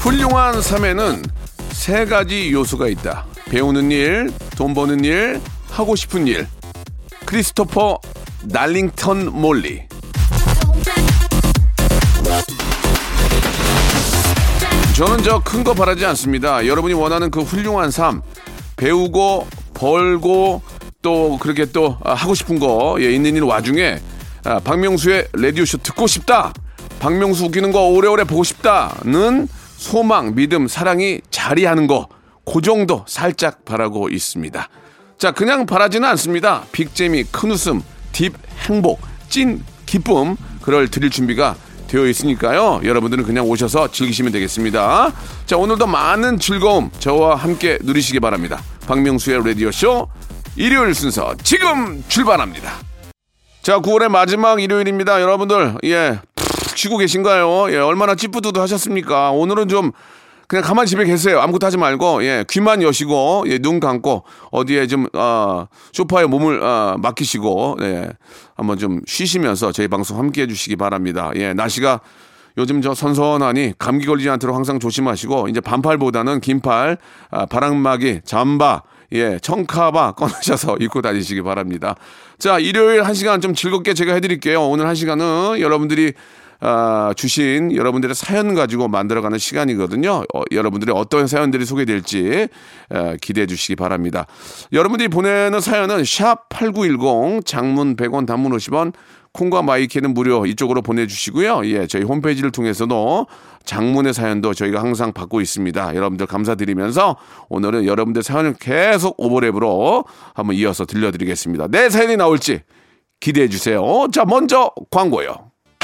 훌륭한 삶에는 세 가지 요소가 있다 배우는 일, 돈 버는 일, 하고 싶은 일 크리스토퍼 날링턴 몰리 저는 저 큰 거 바라지 않습니다. 여러분이 원하는 그 훌륭한 삶, 배우고 벌고 또 그렇게 또 아, 하고 싶은 거 예, 있는 일 와중에 아, 박명수의 라디오쇼 듣고 싶다. 박명수 웃기는 거 오래오래 보고 싶다는 소망, 믿음, 사랑이 자리하는 거. 그 정도 살짝 바라고 있습니다. 자, 그냥 바라지는 않습니다. 빅재미, 큰 웃음, 딥 행복, 찐 기쁨, 그럴 드릴 준비가 되어 있으니까요. 여러분들은 그냥 오셔서 즐기시면 되겠습니다. 자, 오늘도 많은 즐거움 저와 함께 누리시기 바랍니다. 박명수의 라디오쇼 일요일 순서 지금 출발합니다. 자, 9월의 마지막 일요일입니다. 여러분들, 예, 푹 쉬고 계신가요? 예, 얼마나 찌뿌드도 하셨습니까? 오늘은 좀 그냥 가만히 집에 계세요. 아무것도 하지 말고, 예, 귀만 여시고, 예, 눈 감고, 어디에 좀, 어, 소파에 몸을, 어, 맡기시고, 예, 한번 좀 쉬시면서 저희 방송 함께 해주시기 바랍니다. 예, 날씨가 요즘 저 선선하니 감기 걸리지 않도록 항상 조심하시고, 이제 반팔보다는 긴팔, 아, 바람막이, 잠바, 예, 청카바 꺼내셔서 입고 다니시기 바랍니다. 자, 일요일 한 시간 좀 즐겁게 제가 해드릴게요. 오늘 한 시간은 여러분들이 아, 주신 여러분들의 사연 가지고 만들어가는 시간이거든요. 어, 여러분들의 어떤 사연들이 소개될지 에, 기대해 주시기 바랍니다. 여러분들이 보내는 사연은 샵 8910 장문 100원 단문 50원 콩과 마이케이는 무료 이쪽으로 보내주시고요. 예, 저희 홈페이지를 통해서도 장문의 사연도 저희가 항상 받고 있습니다. 여러분들 감사드리면서 오늘은 여러분들 사연을 계속 오버랩으로 한번 이어서 들려드리겠습니다. 내 사연이 나올지 기대해 주세요. 자, 먼저 광고요.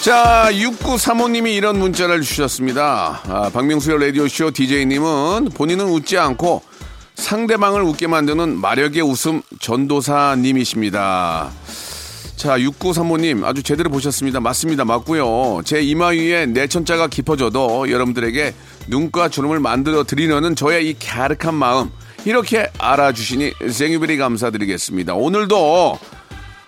자, 6935님이 이런 문자를 주셨습니다. 아, 박명수의 라디오쇼 DJ님은 본인은 웃지 않고 상대방을 웃게 만드는 마력의 웃음 전도사님이십니다. 자, 6935님 아주 제대로 보셨습니다. 맞습니다. 맞고요. 제 이마 위에 내천자가 깊어져도 여러분들에게 눈과 주름을 만들어 드리려는 저의 이 갸륵한 마음 이렇게 알아주시니 생유베리 감사드리겠습니다. 오늘도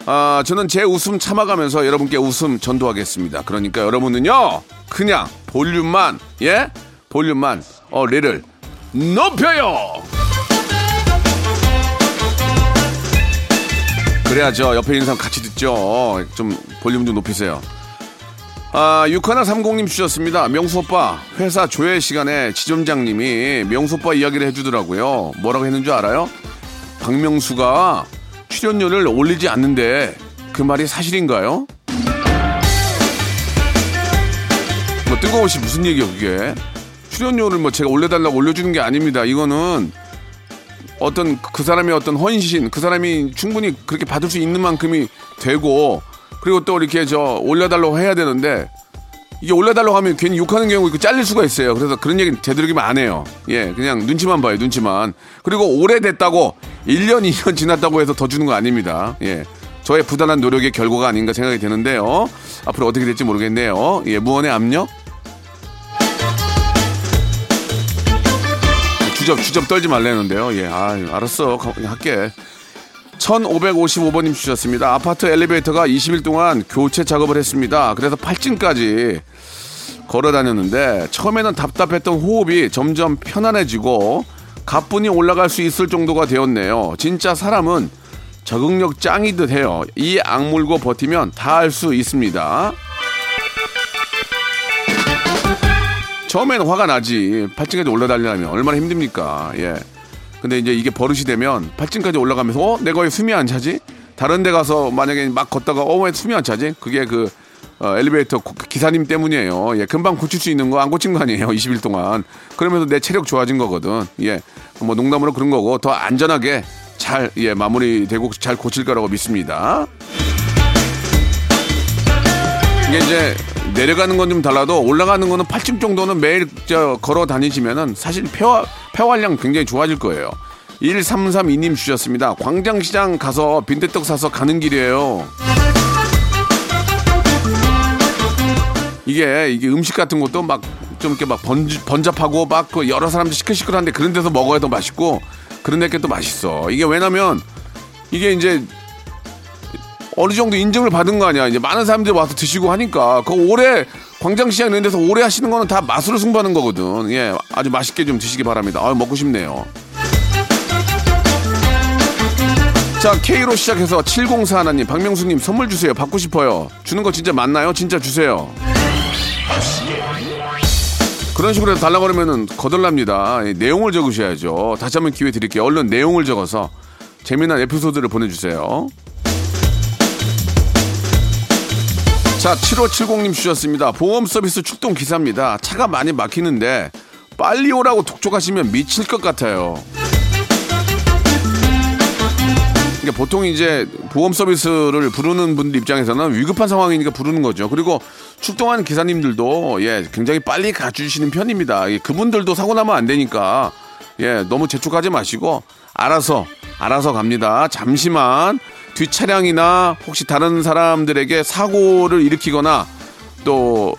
아, 저는 제 웃음 참아가면서 여러분께 웃음 전도하겠습니다. 그러니까 여러분은요, 그냥 볼륨만, 예? 볼륨만, 어, 레를 높여요! 그래야죠. 옆에 있는 사람 같이 듣죠. 좀 볼륨 좀 높이세요. 아, 6130님 주셨습니다. 명수 오빠, 회사 조회 시간에 지점장님이 명수 오빠 이야기를 해주더라고요. 뭐라고 했는 줄 알아요? 박명수가 출연료를 올리지 않는데 그 말이 사실인가요? 뭐 뜬금없이 무슨 얘기예요 그게 출연료를 뭐 제가 올려달라고 올려주는 게 아닙니다 이거는 어떤 그 사람의 어떤 헌신 그 사람이 충분히 그렇게 받을 수 있는 만큼이 되고 그리고 또 이렇게 저 올려달라고 해야 되는데 이게 올려달라고 하면 괜히 욕하는 경우 있고 잘릴 수가 있어요. 그래서 그런 얘기는 되도록이면 안 해요. 예, 그냥 눈치만 봐요, 눈치만. 그리고 오래됐다고 1년, 2년 지났다고 해서 더 주는 거 아닙니다. 예. 저의 부단한 노력의 결과가 아닌가 생각이 드는데요. 앞으로 어떻게 될지 모르겠네요. 예, 무언의 압력? 주접, 주접 떨지 말라는데요. 예, 아, 알았어. 할게. 1555번님 주셨습니다. 아파트 엘리베이터가 20일 동안 교체 작업을 했습니다. 그래서 8층까지 걸어 다녔는데 처음에는 답답했던 호흡이 점점 편안해지고 가뿐히 올라갈 수 있을 정도가 되었네요. 진짜 사람은 적응력 짱이듯 해요. 이 악물고 버티면 다 할 수 있습니다. 처음에는 화가 나지. 8층까지 올라다니려면 얼마나 힘듭니까? 예. 근데 이제 이게 버릇이 되면 8층까지 올라가면서 어? 내가 왜 숨이 안 차지? 다른 데 가서 만약에 막 걷다가 어, 왜 숨이 안 차지? 그게 그 어, 엘리베이터 고- 기사님 때문이에요. 예, 금방 고칠 수 있는 거 안 고친 거 아니에요. 20일 동안. 그러면서 내 체력 좋아진 거거든. 예, 뭐 농담으로 그런 거고 더 안전하게 잘 예, 마무리되고 잘 고칠 거라고 믿습니다. 이게 이제 내려가는 건 좀 달라도 올라가는 거는 8층 정도는 매일 저 걸어 다니시면은 사실 폐화, 폐활량 굉장히 좋아질 거예요. 1332님 주셨습니다. 광장시장 가서 빈대떡 사서 가는 길이에요. 이게 이게 음식 같은 것도 막 좀 이렇게 막 번, 번잡하고 막 그 여러 사람들 시끌시끌한데 그런 데서 먹어야 더 맛있고 그런 데게 또 맛있어. 이게 왜냐면 이게 이제 어느 정도 인정을 받은 거 아니야. 이제 많은 사람들이 와서 드시고 하니까 그 오래 광장시장 이런 데서 오래 하시는 거는 다 맛으로 승부하는 거거든. 예, 아주 맛있게 좀 드시기 바랍니다. 아, 먹고 싶네요. 자, K로 시작해서 704 하나님, 박명수님 선물 주세요. 받고 싶어요. 주는 거 진짜 맞나요? 진짜 주세요. 그런 식으로 달라고 그러면은 거덜납니다. 예, 내용을 적으셔야죠. 다시 한번 기회 드릴게요. 얼른 내용을 적어서 재미난 에피소드를 보내주세요. 자, 7570님 주셨습니다. 보험 서비스 출동 기사입니다. 차가 많이 막히는데 빨리 오라고 독촉하시면 미칠 것 같아요. 그러니까 보통 이제 보험 서비스를 부르는 분들 입장에서는 위급한 상황이니까 부르는 거죠. 그리고 출동하는 기사님들도 예 굉장히 빨리 가주시는 편입니다. 예, 그분들도 사고 나면 안 되니까 예 너무 재촉하지 마시고 알아서 알아서 갑니다. 잠시만 뒷 차량이나 혹시 다른 사람들에게 사고를 일으키거나 또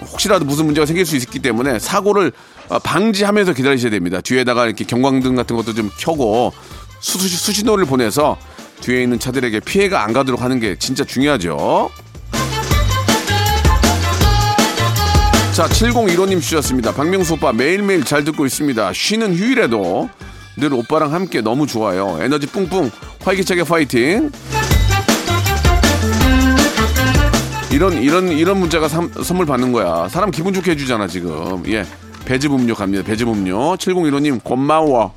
혹시라도 무슨 문제가 생길 수 있기 때문에 사고를 어, 방지하면서 기다리셔야 됩니다. 뒤에다가 이렇게 경광등 같은 것도 좀 켜고 수, 수, 수신호를 보내서 뒤에 있는 차들에게 피해가 안 가도록 하는 게 진짜 중요하죠. 자, 7015님 주셨습니다. 박명수 오빠 매일매일 잘 듣고 있습니다. 쉬는 휴일에도 늘 오빠랑 함께 너무 좋아요. 에너지 뿡뿡 활기차게 파이팅. 이런 이런 이런 문자가 삼- 선물 받는 거야. 사람 기분 좋게 해주잖아 지금. 예, 배즙 음료 갑니다. 배즙 음료. 7015님 고마워.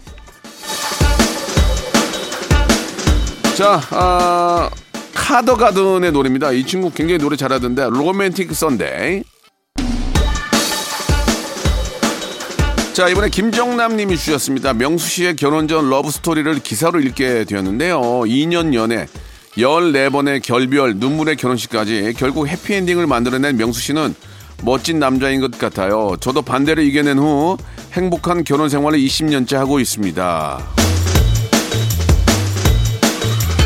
자, 아, 카더가든의 노래입니다. 이 친구 굉장히 노래 잘하던데 Romantic Sunday. 자, 이번에 김정남 님이 주셨습니다. 명수 씨의 결혼 전 러브 스토리를 기사로 읽게 되었는데요. 2년 연애, 14번의 결별, 눈물의 결혼식까지 결국 해피엔딩을 만들어낸 명수 씨는 멋진 남자인 것 같아요. 저도 반대를 이겨낸 후 행복한 결혼 생활을 20년째 하고 있습니다.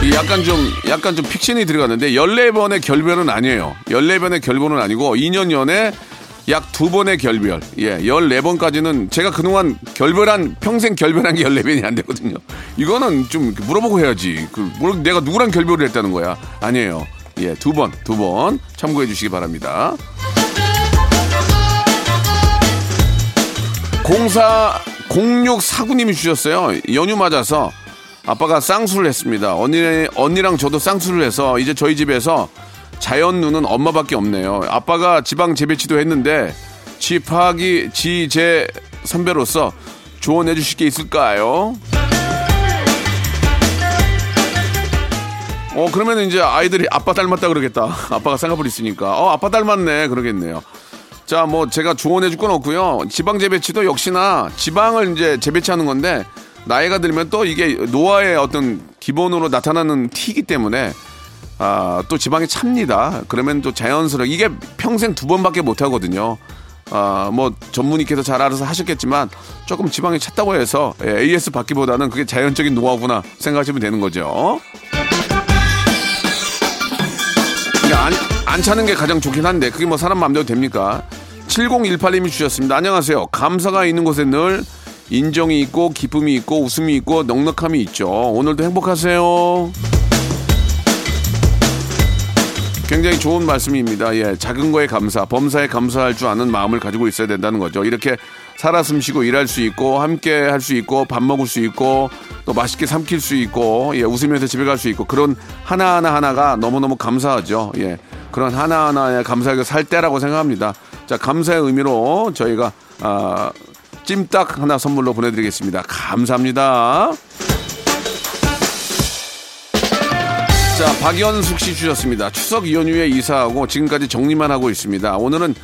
이 약간 좀 약간 좀 픽션이 들어가는데 14번의 결별은 아니에요. 14번의 결별은 아니고 2년 연애 약두 번의 결별. 예, 14번까지는 제가 그동안 결별한 평생 결별한 게 14번이 안 되거든요. 이거는 좀 물어보고 해야지. 그뭘 내가 누구랑 결별을 했다는 거야? 아니에요. 예, 두 번, 두 번 참고해 주시기 바랍니다. 공사 0649님이 주셨어요. 연휴 맞아서 아빠가 쌍수를 했습니다. 언니 언니랑 저도 쌍수를 해서 이제 저희 집에서 자연 눈은 엄마밖에 없네요. 아빠가 지방 재배치도 했는데 지파기 지제 선배로서 조언해 주실 게 있을까요? 어 그러면 이제 아이들이 아빠 닮았다 그러겠다. 아빠가 쌍꺼풀 있으니까 어 아빠 닮았네 그러겠네요. 자, 뭐 제가 조언해 줄 건 없고요. 지방 재배치도 역시나 지방을 이제 재배치하는 건데 나이가 들면 또 이게 노화의 어떤 기본으로 나타나는 티이기 때문에 아, 또 지방이 찹니다. 그러면 또 자연스럽게 이게 평생 두 번밖에 못 하거든요. 아, 뭐 전문의께서 잘 알아서 하셨겠지만 조금 지방이 찼다고 해서 예, AS 받기보다는 그게 자연적인 노하우구나 생각하시면 되는 거죠. 안, 안 차는 게 가장 좋긴 한데 그게 뭐 사람 마음대로 됩니까? 7018님이 주셨습니다. 안녕하세요. 감사가 있는 곳에 늘 인정이 있고 기쁨이 있고 웃음이 있고 넉넉함이 있죠. 오늘도 행복하세요. 굉장히 좋은 말씀입니다. 예, 작은 거에 감사, 범사에 감사할 줄 아는 마음을 가지고 있어야 된다는 거죠. 이렇게 살아 숨쉬고 일할 수 있고 함께 할 수 있고 밥 먹을 수 있고 또 맛있게 삼킬 수 있고 예, 웃으면서 집에 갈 수 있고 그런 하나하나 하나가 너무너무 감사하죠. 예. 그런 하나하나에 감사하게 살 때라고 생각합니다. 자, 감사의 의미로 저희가 아, 찜닭 하나 선물로 보내드리겠습니다. 감사합니다. 자, 박연숙 씨 주셨습니다. 추석 연휴에 이사하고 지금까지 정리만 하고 있습니다. 오늘은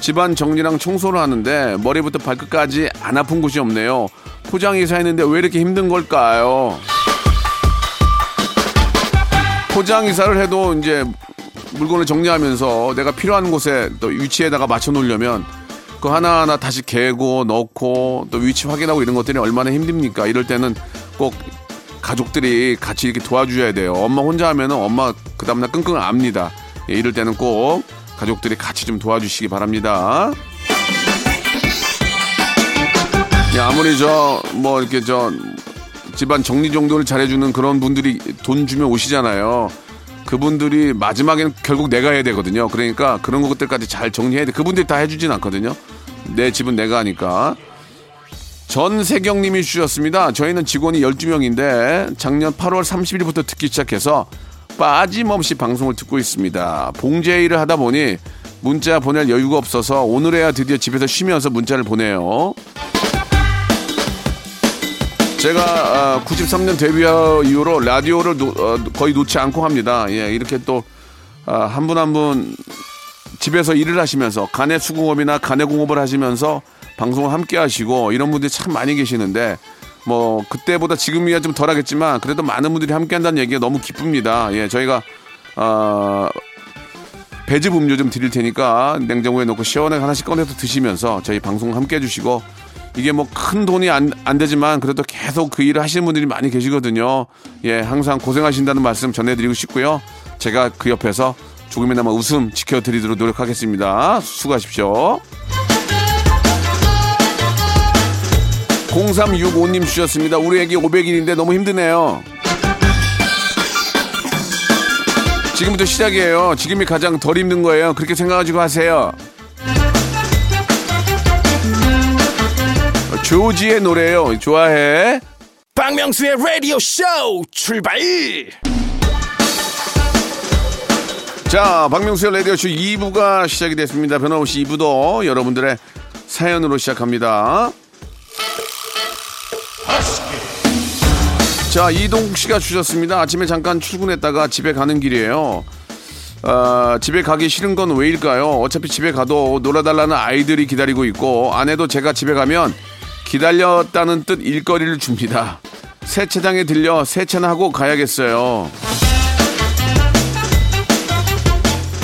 집안 정리랑 청소를 하는데 머리부터 발끝까지 안 아픈 곳이 없네요. 포장 이사했는데 왜 이렇게 힘든 걸까요? 포장 이사를 해도 이제 물건을 정리하면서 내가 필요한 곳에 또 위치에다가 맞춰 놓으려면 그 하나하나 다시 개고 넣고 또 위치 확인하고 이런 것들이 얼마나 힘듭니까? 이럴 때는 꼭 가족들이 같이 이렇게 도와줘야 돼요. 엄마 혼자 하면은 엄마 그 다음날 끙끙 압니다. 예, 이럴 때는 꼭 가족들이 같이 좀 도와주시기 바랍니다. 예, 아무리 저 뭐 이렇게 저 집안 정리 정돈을 잘해주는 그런 분들이 돈 주면 오시잖아요. 그분들이 마지막에는 결국 내가 해야 되거든요. 그러니까 그런 것들까지 잘 정리해야 돼. 그분들이 다 해주진 않거든요. 내 집은 내가 하니까. 전세경님이 주셨습니다. 저희는 직원이 12명인데 작년 8월 30일부터 듣기 시작해서 빠짐없이 방송을 듣고 있습니다. 봉제 일을 하다 보니 문자 보낼 여유가 없어서 오늘에야 드디어 집에서 쉬면서 문자를 보내요. 제가 93년 데뷔 이후로 라디오를 노- 어, 거의 놓지 않고 합니다. 예, 이렇게 또 한 분 한 분 집에서 일을 하시면서 간의 수공업이나 간의 공업을 하시면서 방송을 함께 하시고 이런 분들이 참 많이 계시는데 뭐 그때보다 지금이야 좀 덜하겠지만 그래도 많은 분들이 함께 한다는 얘기가 너무 기쁩니다. 예, 저희가 어, 배즙 음료 좀 드릴 테니까 냉장고에 넣고 시원하게 하나씩 꺼내서 드시면서 저희 방송 함께 해주시고 이게 뭐 큰 돈이 안, 안 되지만 그래도 계속 그 일을 하시는 분들이 많이 계시거든요. 예, 항상 고생하신다는 말씀 전해드리고 싶고요. 제가 그 옆에서 조금이나마 웃음 지켜드리도록 노력하겠습니다. 수고하십시오. 0365님 주셨습니다. 우리 애기 500일인데 너무 힘드네요. 지금부터 시작이에요. 지금이 가장 덜 힘든 거예요. 그렇게 생각하시고 하세요. 조지의 노래예요. 좋아해. 박명수의 라디오 쇼 출발 자, 박명수의 라디오 쇼 2부가 시작이 됐습니다. 변함없이 2부도 여러분들의 사연으로 시작합니다. 자, 이동국 씨가 주셨습니다. 아침에 잠깐 출근했다가 집에 가는 길이에요. 아, 집에 가기 싫은 건 왜일까요? 어차피 집에 가도 놀아달라는 아이들이 기다리고 있고 아내도 제가 집에 가면 기다렸다는 뜻 일거리를 줍니다. 세차장에 들려 세차나 하고 가야겠어요.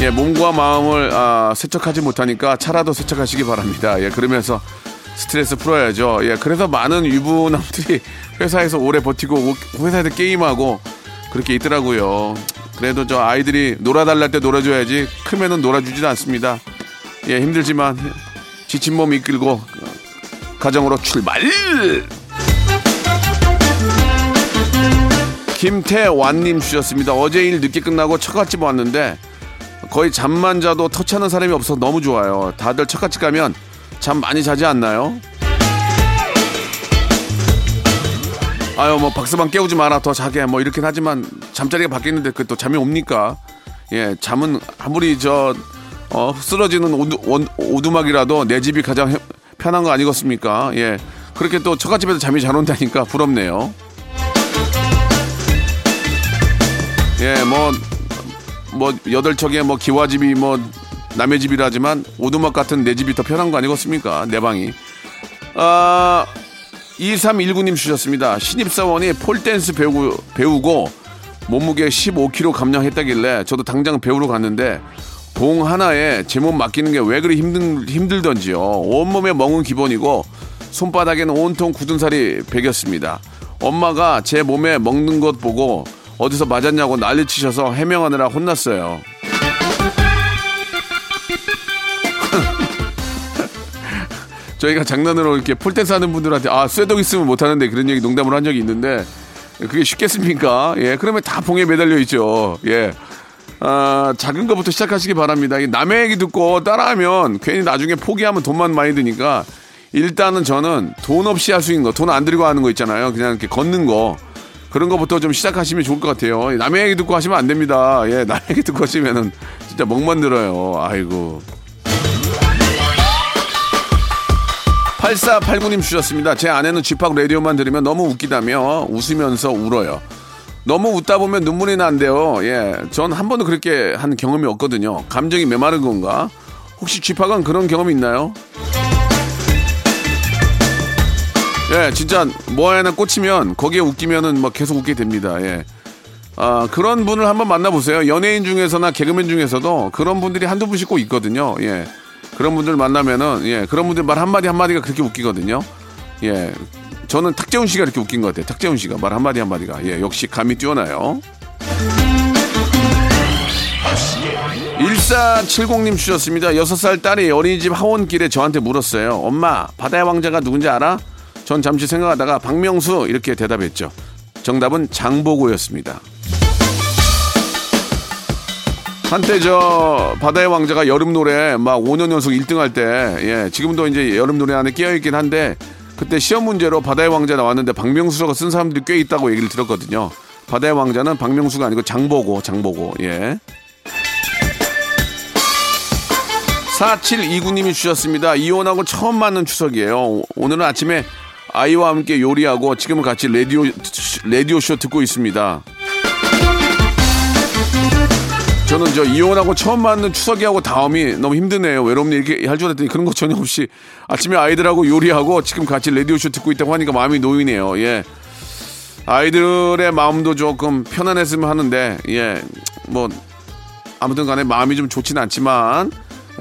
예, 몸과 마음을 아, 세척하지 못하니까 차라도 세척하시기 바랍니다. 예, 그러면서 스트레스 풀어야죠. 예, 그래서 많은 유부남들이 회사에서 오래 버티고 오- 회사에서 게임하고 그렇게 있더라고요. 그래도 저 아이들이 놀아달랄 때 놀아줘야지 크면은 놀아주지도 않습니다. 예, 힘들지만 지친 몸 이끌고 가정으로 출발! 김태완님 주셨습니다. 어제 일 늦게 끝나고 처갓집 왔는데 거의 잠만 자도 터치하는 사람이 없어서 너무 좋아요. 다들 첫갓집 가면 잠 많이 자지 않나요? 아유 뭐 박스방 깨우지 마라 더 자게 뭐 이렇긴 하지만 잠자리가 바뀌는데 그 또 잠이 옵니까? 예 잠은 아무리 저 어, 쓰러지는 오두, 원- 오두막이라도 내 집이 가장 해- 편한 거 아니겠습니까? 예 그렇게 또 처갓집에서 잠이 잘 온다니까 부럽네요. 예 뭐 뭐 여덟 척에 뭐 기와집이 뭐 남의 집이라지만 오두막 같은 내 집이 더 편한 거 아니겠습니까? 내 방이. 아 2319님 주셨습니다. 신입사원이 폴댄스 배우고, 배우고 몸무게 15kg 감량했다길래 저도 당장 배우러 갔는데 봉 하나에 제 몸 맡기는 게 왜 그리 힘든, 힘들던지요. 온몸에 멍은 기본이고 손바닥에는 온통 굳은 살이 배겼습니다. 엄마가 제 몸에 먹는 것 보고 어디서 맞았냐고 난리치셔서 해명하느라 혼났어요. 저희가 장난으로 이렇게 폴댄스 하는 분들한테 아 쇠독 있으면 못하는데 그런 얘기 농담으로 한 적이 있는데 그게 쉽겠습니까? 예, 그러면 다 봉에 매달려 있죠. 예. 아, 작은 것부터 시작하시기 바랍니다. 이 남의 얘기 듣고 따라하면 괜히 나중에 포기하면 돈만 많이 드니까 일단은 저는 돈 없이 할 수 있는 거, 돈 안 들이고 하는 거 있잖아요. 그냥 이렇게 걷는 거. 그런 것부터 좀 시작하시면 좋을 것 같아요. 남의 얘기 듣고 하시면 안 됩니다. 예, 남의 얘기 듣고 하시면은 진짜 멍만 들어요. 아이고. 8489님 주셨습니다. 제 아내는 쥐팍 라디오만 들으면 너무 웃기다며 웃으면서 울어요. 너무 웃다 보면 눈물이 난대요. 예. 전 한 번도 그렇게 한 경험이 없거든요. 감정이 메마른 건가? 혹시 쥐팍은 그런 경험이 있나요? 예, 진짜 뭐 하나 꽂히면 거기에 웃기면은 뭐 계속 웃게 됩니다. 예. 아, 그런 분을 한번 만나보세요. 연예인 중에서나 개그맨 중에서도 그런 분들이 한두 분씩 꼭 있거든요. 예. 그런 분들 만나면은, 예, 그런 분들 말 한마디 한마디가 그렇게 웃기거든요. 예. 저는 탁재훈 씨가 이렇게 웃긴 것 같아요. 탁재훈 씨가 말 한마디 한마디가. 예, 역시 감이 뛰어나요. 1470님 주셨습니다. 6살 딸이 어린이집 하원길에 저한테 물었어요. 엄마, 바다의 왕자가 누군지 알아? 전 잠시 생각하다가 박명수 이렇게 대답했죠. 정답은 장보고였습니다. 한때 저 바다의 왕자가 여름 노래 막 5년 연속 1등 할 때, 예, 지금도 이제 여름 노래 안에 끼어 있긴 한데 그때 시험 문제로 바다의 왕자 나왔는데 박명수가 쓴 사람들이 꽤 있다고 얘기를 들었거든요. 바다의 왕자는 박명수가 아니고 장보고, 장보고, 예. 4729님이 주셨습니다. 이혼하고 처음 맞는 추석이에요. 오늘은 아침에 아이와 함께 요리하고 지금은 같이 라디오, 라디오 쇼 듣고 있습니다. 저는 저 이혼하고 처음 맞는 추석이하고 다음이 너무 힘드네요. 외롭니 이렇게 할 줄 알았더니 그런 거 전혀 없이 아침에 아이들하고 요리하고 지금 같이 라디오 쇼 듣고 있다고 하니까 마음이 놓이네요. 예. 아이들의 마음도 조금 편안했으면 하는데, 예. 뭐, 아무튼 간에 마음이 좀 좋지는 않지만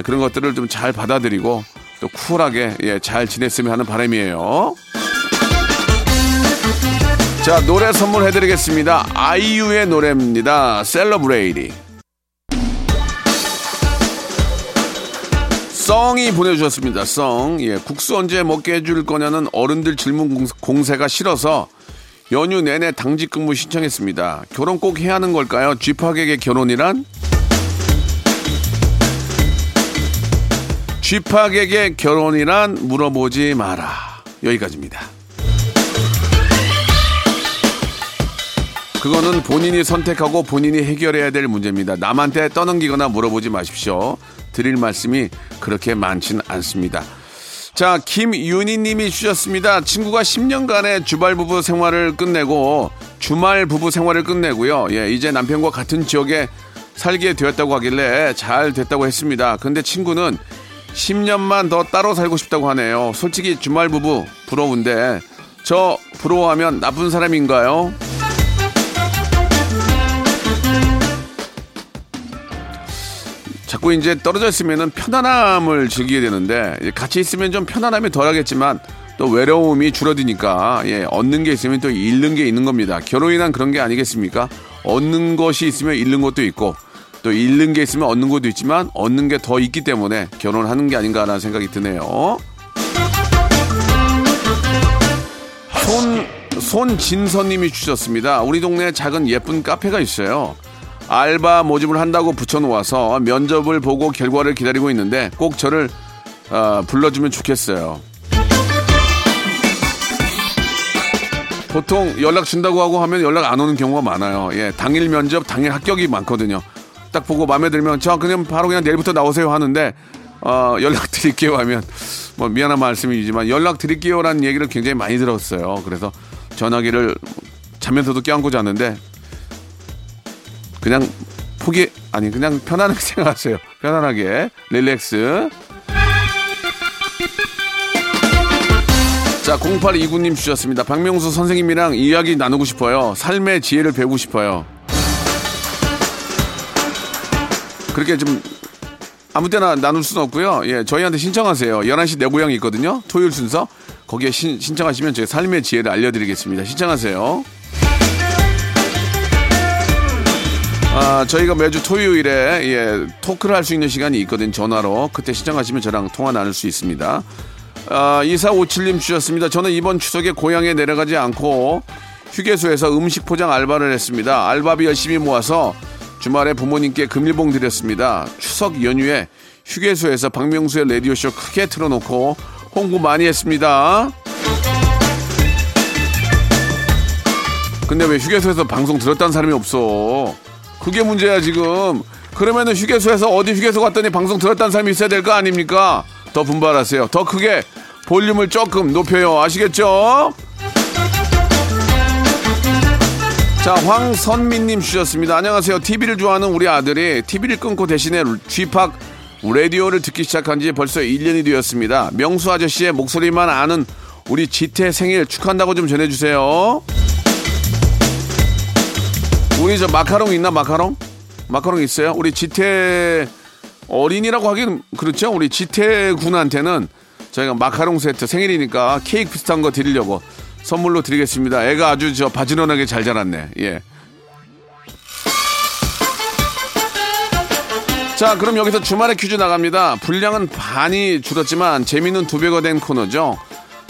그런 것들을 좀 잘 받아들이고 또 쿨하게 예, 잘 지냈으면 하는 바람이에요. 자, 노래 선물해 드리겠습니다. 아이유의 노래입니다. 셀러브레이디. 썽이 보내주셨습니다. 썽. 예, 국수 언제 먹게 해줄 거냐는 어른들 질문 공세가 싫어서 연휴 내내 당직 근무 신청했습니다. 결혼 꼭 해야 하는 걸까요? 쥐팍에게 결혼이란? 쥐팍에게 결혼이란 물어보지 마라. 여기까지입니다. 그거는 본인이 선택하고 본인이 해결해야 될 문제입니다. 남한테 떠넘기거나 물어보지 마십시오. 드릴 말씀이 그렇게 많진 않습니다. 자, 김윤희 님이 주셨습니다. 친구가 10년간의 주말 부부 생활을 끝내고 주말 부부 생활을 끝내고요. 예, 이제 남편과 같은 지역에 살게 되었다고 하길래 잘 됐다고 했습니다. 근데 친구는 10년만 더 따로 살고 싶다고 하네요. 솔직히 주말 부부 부러운데 저 부러워하면 나쁜 사람인가요? 자꾸 이제 떨어져 있으면 편안함을 즐기게 되는데 같이 있으면 좀 편안함이 덜하겠지만 또 외로움이 줄어드니까 예, 얻는 게 있으면 또 잃는 게 있는 겁니다. 결혼이란 그런 게 아니겠습니까? 얻는 것이 있으면 잃는 것도 있고 또 잃는 게 있으면 얻는 것도 있지만 얻는 게 더 있기 때문에 결혼하는 게 아닌가라는 생각이 드네요. 손 손진선님이 주셨습니다. 우리 동네에 작은 예쁜 카페가 있어요. 알바 모집을 한다고 붙여놓아서 면접을 보고 결과를 기다리고 있는데 꼭 저를 어, 불러주면 좋겠어요. 보통 연락 준다고 하고 하면 연락 안 오는 경우가 많아요. 예, 당일 면접, 당일 합격이 많거든요. 딱 보고 마음에 들면 저 그냥 바로 그냥 내일부터 나오세요 하는데 어, 연락 드릴게요 하면 뭐 미안한 말씀이지만 연락 드릴게요라는 얘기를 굉장히 많이 들었어요. 그래서 전화기를 자면서도 껴안고 자는데 그냥 포기 아니 그냥 편안하게 생각하세요. 편안하게 릴렉스. 자 0829님 주셨습니다. 박명수 선생님이랑 이야기 나누고 싶어요. 삶의 지혜를 배우고 싶어요. 그렇게 좀 아무 때나 나눌 수는 없고요. 예, 저희한테 신청하세요. 11시 내 고향이 있거든요. 토요일 순서. 거기에 신, 신청하시면 제가 삶의 지혜를 알려드리겠습니다. 신청하세요. 아, 저희가 매주 토요일에 예, 토크를 할 수 있는 시간이 있거든요. 전화로. 그때 신청하시면 저랑 통화 나눌 수 있습니다. 아, 2457님 주셨습니다. 저는 이번 추석에 고향에 내려가지 않고 휴게소에서 음식 포장 알바를 했습니다. 알바비 열심히 모아서 주말에 부모님께 금일봉 드렸습니다. 추석 연휴에 휴게소에서 박명수의 라디오쇼 크게 틀어놓고 홍보 많이 했습니다. 근데 왜 휴게소에서 방송 들었다는 사람이 없어? 그게 문제야 지금. 그러면은 휴게소에서 어디 휴게소 갔더니 방송 들었다는 사람이 있어야 될 거 아닙니까? 더 분발하세요. 더 크게 볼륨을 조금 높여요. 아시겠죠? 자, 황선민님 주셨습니다. 안녕하세요. TV를 좋아하는 우리 아들이 TV를 끊고 대신에 쥐팍 라디오를 듣기 시작한 지 벌써 1년이 되었습니다. 명수 아저씨의 목소리만 아는 우리 지태 생일 축하한다고 좀 전해주세요. 우리 저 마카롱 있나 마카롱? 마카롱 있어요? 우리 지태 어린이라고 하긴 그렇죠. 우리 지태 군한테는 저희가 마카롱 세트 생일이니까 케이크 비슷한 거 드리려고 선물로 드리겠습니다. 애가 아주 저 바지런하게 잘 자랐네. 예. 자, 그럼 여기서 주말에 퀴즈 나갑니다. 분량은 반이 줄었지만 재미는 두 배가 된 코너죠.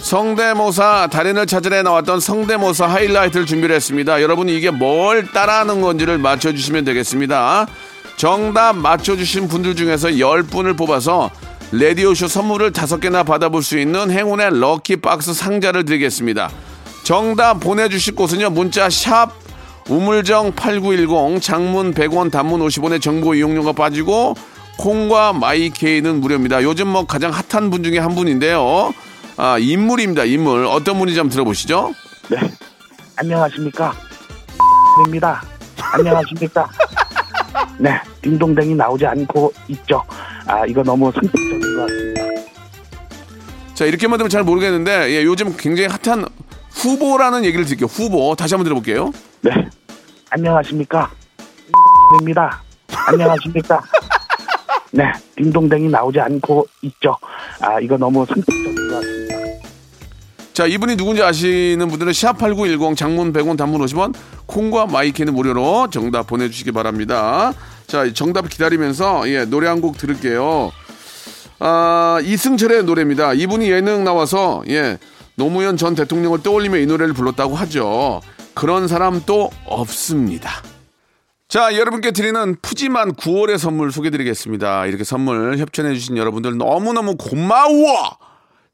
성대모사 달인을 찾으러 나왔던 성대모사 하이라이트를 준비를 했습니다. 여러분이 이게 뭘 따라하는 건지를 맞춰주시면 되겠습니다. 정답 맞춰주신 분들 중에서 10분을 뽑아서 레디오쇼 선물을 5개나 받아볼 수 있는 행운의 럭키박스 상자를 드리겠습니다. 정답 보내주실 곳은요. 문자 샵 우물정 8910 장문 100원 단문 50원의 정보 이용료가 빠지고 콩과 마이케이는 무료입니다. 요즘 뭐 가장 핫한 분 중에 한 분인데요. 아, 인물입니다. 인물. 어떤 분인지 한번 들어보시죠. 네. 안녕하십니까. 입니다. 안녕하십니까. 네. 딩동댕이 나오지 않고 있죠. 아, 이거 너무 선택적인 것 같습니다. 자, 이렇게만 들으면 잘 모르겠는데, 예, 요즘 굉장히 핫한 후보라는 얘기를 드릴게요. 후보. 다시 한번 들어볼게요. 네. 안녕하십니까. 입니다. 안녕하십니까. 네. 딩동댕이 나오지 않고 있죠. 아, 이거 너무 같습니다. 자, 이분이 누군지 아시는 분들은 샵8910 장문 100원 단문 50원 콩과 마이케이는 무료로 정답 보내주시기 바랍니다. 자, 정답 기다리면서 예, 노래 한 곡 들을게요. 아, 이승철의 노래입니다. 이분이 예능 나와서 예, 노무현 전 대통령을 떠올리며 이 노래를 불렀다고 하죠. 그런 사람 또 없습니다. 자, 여러분께 드리는 푸짐한 9월의 선물 소개드리겠습니다. 이렇게 선물 협찬해주신 여러분들 너무너무 고마워!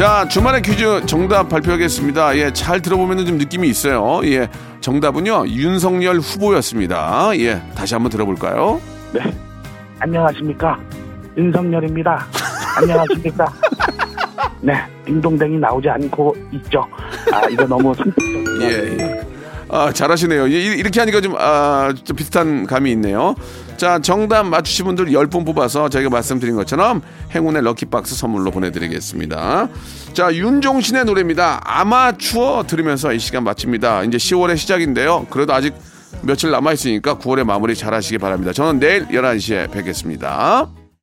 자, 주말의 퀴즈 정답 발표하겠습니다. 예, 잘 들어보면 좀 느낌이 있어요. 예, 정답은요, 윤석열 후보였습니다. 예, 다시 한번 들어볼까요? 네. 안녕하십니까. 윤석열입니다. 안녕하십니까. 네. 딩동댕이 나오지 않고 있죠. 아, 이거 너무 성격적인 것 예. 예. 아, 잘하시네요. 예, 이- 이렇게 하니까 좀, 아, 좀 비슷한 감이 있네요. 자, 정답 맞추신 분들 10분 뽑아서 저희가 말씀드린 것처럼 행운의 럭키박스 선물로 보내드리겠습니다. 자, 윤종신의 노래입니다. 아마추어 들으면서 이 시간 마칩니다. 이제 10월의 시작인데요. 그래도 아직 며칠 남아있으니까 9월에 마무리 잘 하시기 바랍니다. 저는 내일 11시에 뵙겠습니다.